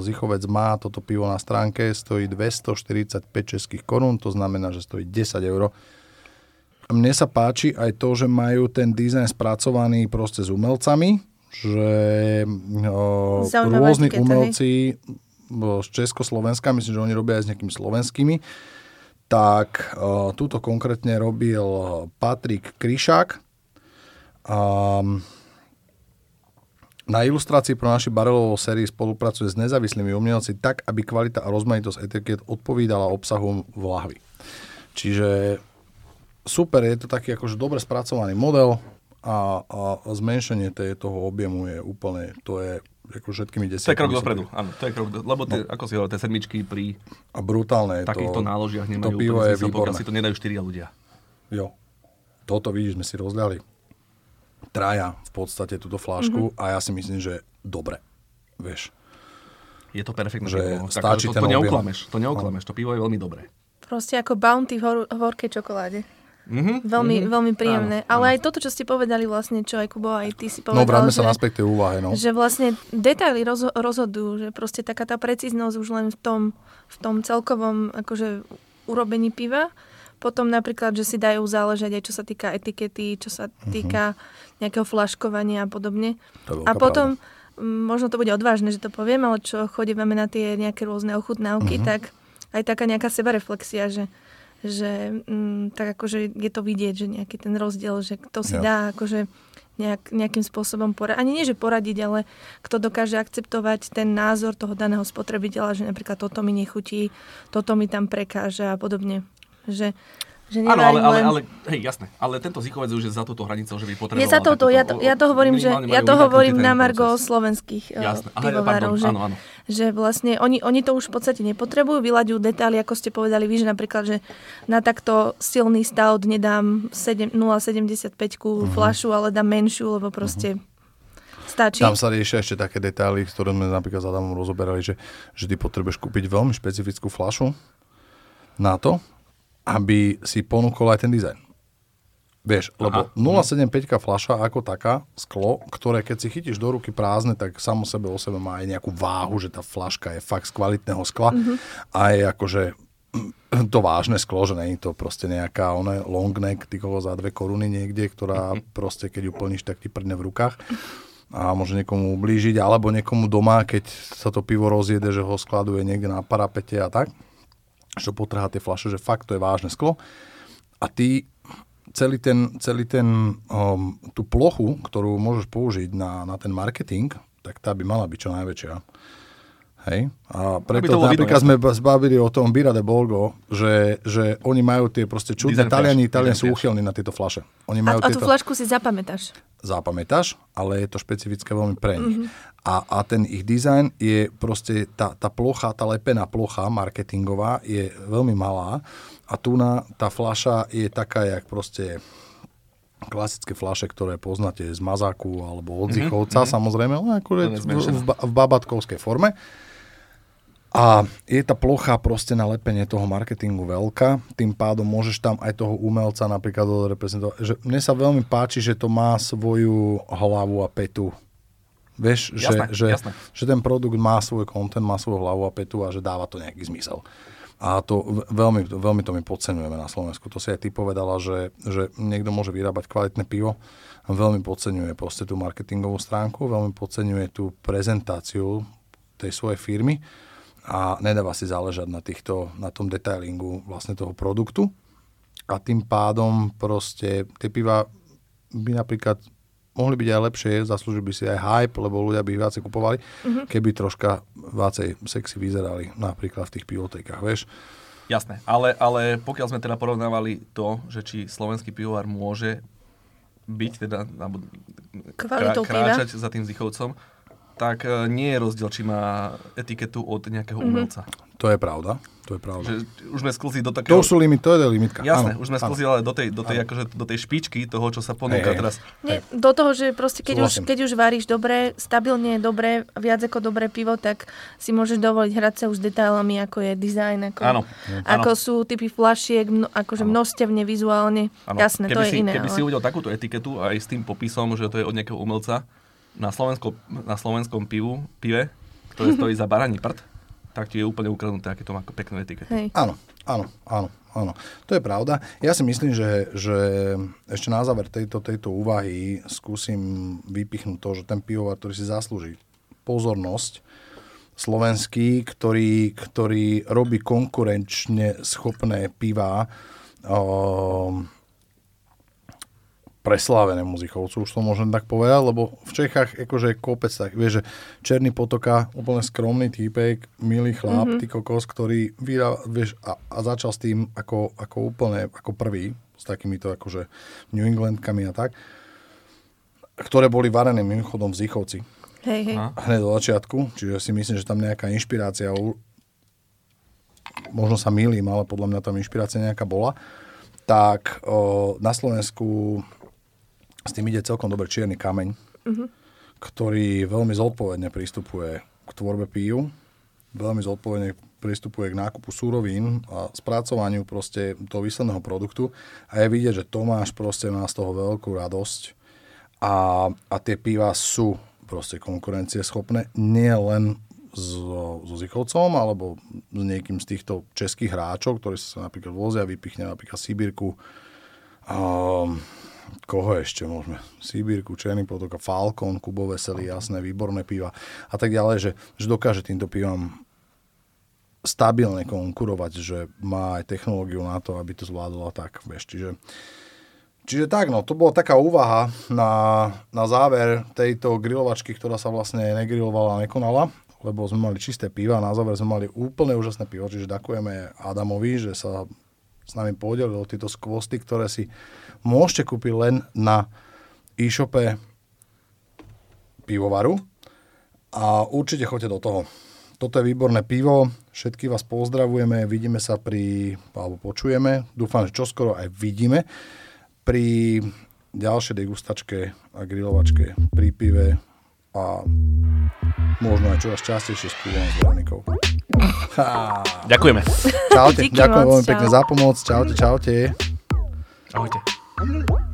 Zichovec má toto pivo na stránke, stojí 245 českých korún, to znamená, že stojí 10 eur. Mne sa páči aj to, že majú ten dizajn spracovaný proste s umelcami, že o, rôzni umelci z Československa, myslím, že oni robia aj s nejakými slovenskými, tak o, túto konkrétne robil Patrik Kryšák. Um, na ilustrácii pro naši barelovou sérii spolupracuje s nezávislými umelci tak, aby kvalita a rozmanitosť etiket odpovídala obsahu vlahvy. Čiže super, je to taký akože dobre spracovaný model a, a zmenšenie toho objemu je úplne, to je ako všetkými desiatimi.
To je krok dopredu, áno. To je krok, lebo tie, no. ako si hovoril, tie sedmičky pri
a brutálne
takýchto
to,
náložiach nemajú to pivo je pokiaľ si to nedajú štyria ľudia.
Jo. Toto vidíš, sme si rozľali traja v podstate túto flášku mm-hmm. a ja si myslím, že dobre. Vieš.
Je to perfektné že pivo. Stačí to, to, to neoklameš, to neoklameš, to pivo je veľmi dobré.
Proste ako bounty v hor- horkej čokoláde. Mm-hmm, veľmi, mm-hmm. veľmi príjemné. Áno, Ale áno. aj toto, čo ste povedali vlastne, čo aj Kubo, aj ty si povedal.
No, vráťme sa naspäť tej úvahe, no.
Že vlastne detaily roz, rozhodujú, že proste taká tá precíznosť už len v tom, v tom celkovom akože urobení piva potom napríklad, že si dajú záležať aj čo sa týka etikety, čo sa mhm. týka nejakého flaškovania a podobne. A potom, pravda. možno to bude odvážne, že to poviem, ale čo chodívame na tie nejaké rôzne ochutnávky, uh-huh. tak aj taká nejaká sebareflexia, že že mm, tak akože je to vidieť, že nejaký ten rozdiel, že kto si ja. dá akože nejak, nejakým spôsobom poradiť, ani nie, že poradiť, ale kto dokáže akceptovať ten názor toho daného spotrebiteľa, že napríklad toto mi nechutí, toto mi tam prekáže a podobne. Že, že
Áno, ale, ale, ale, hej, jasné. Ale tento zichovec už je za túto hranicou, že by potreboval... Je za
touto, ja to, ja to hovorím, že ja to hovorím na Margo slovenských eh, jasné. Aha, pivovárov, že, áno, áno. že vlastne oni, oni to už v podstate nepotrebujú, vyľaďujú detaily, ako ste povedali vy, že napríklad, že na takto silný stout nedám 0,75 uh-huh. flašu, ale dám menšiu, lebo proste uh-huh. Stačí.
Tam sa riešia ešte také detaily, ktoré sme napríklad s Adamom rozoberali, že, že ty potrebuješ kúpiť veľmi špecifickú flašu na to, aby si ponúkol aj ten dizajn. Vieš, lebo 0,75 fľaša ako taká, sklo, ktoré keď si chytíš do ruky prázdne, tak samo sebe o sebe má aj nejakú váhu, že tá fľaška je fakt z kvalitného skla mm-hmm. a je akože to vážne sklo, že není to proste nejaká one, long neck tykovo za dve koruny niekde, ktorá mm-hmm. proste keď ju plníš, tak ti prdne v rukách a môže niekomu ublížiť, alebo niekomu doma, keď sa to pivo rozjede, že ho skladuje niekde na parapete a tak čo potrhá tie flaše, že fakt to je vážne sklo. A ty celý ten, celý ten um, tú plochu, ktorú môžeš použiť na, na ten marketing, tak tá by mala byť čo najväčšia. Hej? A preto napríklad sme zbavili o tom Bira de Bolgo, že, že oni majú tie proste čudné, Taliani, Taliani sú uchylní na tieto flaše. Oni majú
a, a tieto... tú flašku si zapamätáš?
Zapamätáš, ale je to špecifické veľmi pre nich. Mm-hmm. A, a ten ich dizajn je proste, tá, tá plocha, tá lepená plocha marketingová je veľmi malá a tu na tá flaša je taká, jak proste klasické flaše, ktoré poznáte z mazáku alebo od mhm, Zichovca, mm-hmm. samozrejme, ale akurát v, v, v babatkovskej forme. A je tá plocha proste na lepenie toho marketingu veľká, tým pádom môžeš tam aj toho umelca napríklad reprezentovať. Že mne sa veľmi páči, že to má svoju hlavu a petu. Vieš, jasné, že, jasné. Že, že ten produkt má svoj content, má svoju hlavu a petu a že dáva to nejaký zmysel. A to veľmi, veľmi to my podceňujeme na Slovensku. To si aj ty povedala, že, že niekto môže vyrábať kvalitné pivo, veľmi podceňuje proste tú marketingovú stránku, veľmi podceňuje tú prezentáciu tej svojej firmy a nedáva si záležať na, týchto, na tom detailingu vlastne toho produktu. A tým pádom proste tie piva by napríklad mohli byť aj lepšie, zaslúžili by si aj hype, lebo ľudia by ich viacej kupovali, mm-hmm. keby troška viacej sexy vyzerali napríklad v tých pivotekách, vieš.
Jasné, ale, ale pokiaľ sme teda porovnávali to, že či slovenský pivovar môže byť, teda, alebo kráčať piva. za tým zichovcom, tak e, nie je rozdiel, či má etiketu od nejakého mm-hmm. umelca.
To je pravda. To je pravda.
Že už sme sklzli do takého...
To sú limit, to je limitka.
Jasné, áno, už sme sklzli ale do tej, do tej, akože, do tej špičky toho, čo sa ponúka hey, teraz.
Nie, do toho, že proste keď už, keď už varíš dobre, stabilne dobre, viac ako dobré pivo, tak si môžeš dovoliť hrať sa už s detailami, ako je dizajn, ako,
áno,
ako áno. sú typy flašiek, mno, akože áno. množstevne, vizuálne. Áno. Jasné, keby to je
si,
iné.
Keby ale... si uvidel takúto etiketu aj s tým popisom, že to je od nejakého umelca, na, Slovensko, na slovenskom pivu, pive, ktoré stojí za baraní prd, tak ti je úplne ukradnuté, aké to má pekné etikety.
Hej. Áno, áno, áno, áno. To je pravda. Ja si myslím, že, že ešte na záver tejto, tejto úvahy skúsim vypichnúť to, že ten pivovar, ktorý si zaslúži pozornosť, slovenský, ktorý, ktorý robí konkurenčne schopné piva, um, preslávené muzichovcu, už to môžem tak povedať, lebo v Čechách akože kopec tak, vieš, že Černý potoka, úplne skromný týpek, milý chlap, mm-hmm. ty kokos, ktorý vydal, vieš, a, a začal s tým ako, ako úplne, ako prvý, s takýmito akože New Englandkami a tak, ktoré boli varené mimochodom v Zichovci.
Hej, hej.
Hneď do začiatku, čiže si myslím, že tam nejaká inšpirácia, možno sa milím, ale podľa mňa tam inšpirácia nejaká bola, tak o, na Slovensku s tým ide celkom dobre čierny kameň, uh-huh. ktorý veľmi zodpovedne pristupuje k tvorbe píju, veľmi zodpovedne pristupuje k nákupu súrovín a spracovaniu proste toho výsledného produktu. A je vidieť, že Tomáš proste má z toho veľkú radosť. A, a tie piva sú proste konkurencieschopné, nie len so, so Zichovcom alebo s niekým z týchto českých hráčov, ktorí sa napríklad vozia, vypichne napríklad Sibírku, um, koho ešte môžeme? Sibírku, Černý potok, Falcon, Kubo Veselý, jasné, výborné piva a tak ďalej, že, že dokáže týmto pivom stabilne konkurovať, že má aj technológiu na to, aby to zvládlo tak, vieš, čiže Čiže tak, no, to bola taká úvaha na, na záver tejto grilovačky, ktorá sa vlastne negrilovala a nekonala, lebo sme mali čisté piva na záver sme mali úplne úžasné pivo, čiže ďakujeme Adamovi, že sa s nami podelil o tieto skvosty, ktoré si môžete kúpiť len na e-shope pivovaru a určite choďte do toho. Toto je výborné pivo, všetky vás pozdravujeme, vidíme sa pri, alebo počujeme, dúfam, že čoskoro aj vidíme, pri ďalšej degustačke a grilovačke pri pive a možno aj čoraz častejšie s pivom s Veronikou.
Ďakujeme.
Čaute, ďakujem veľmi pekne za pomoc. Čaute, čaute.
Ahojte. I'm gonna.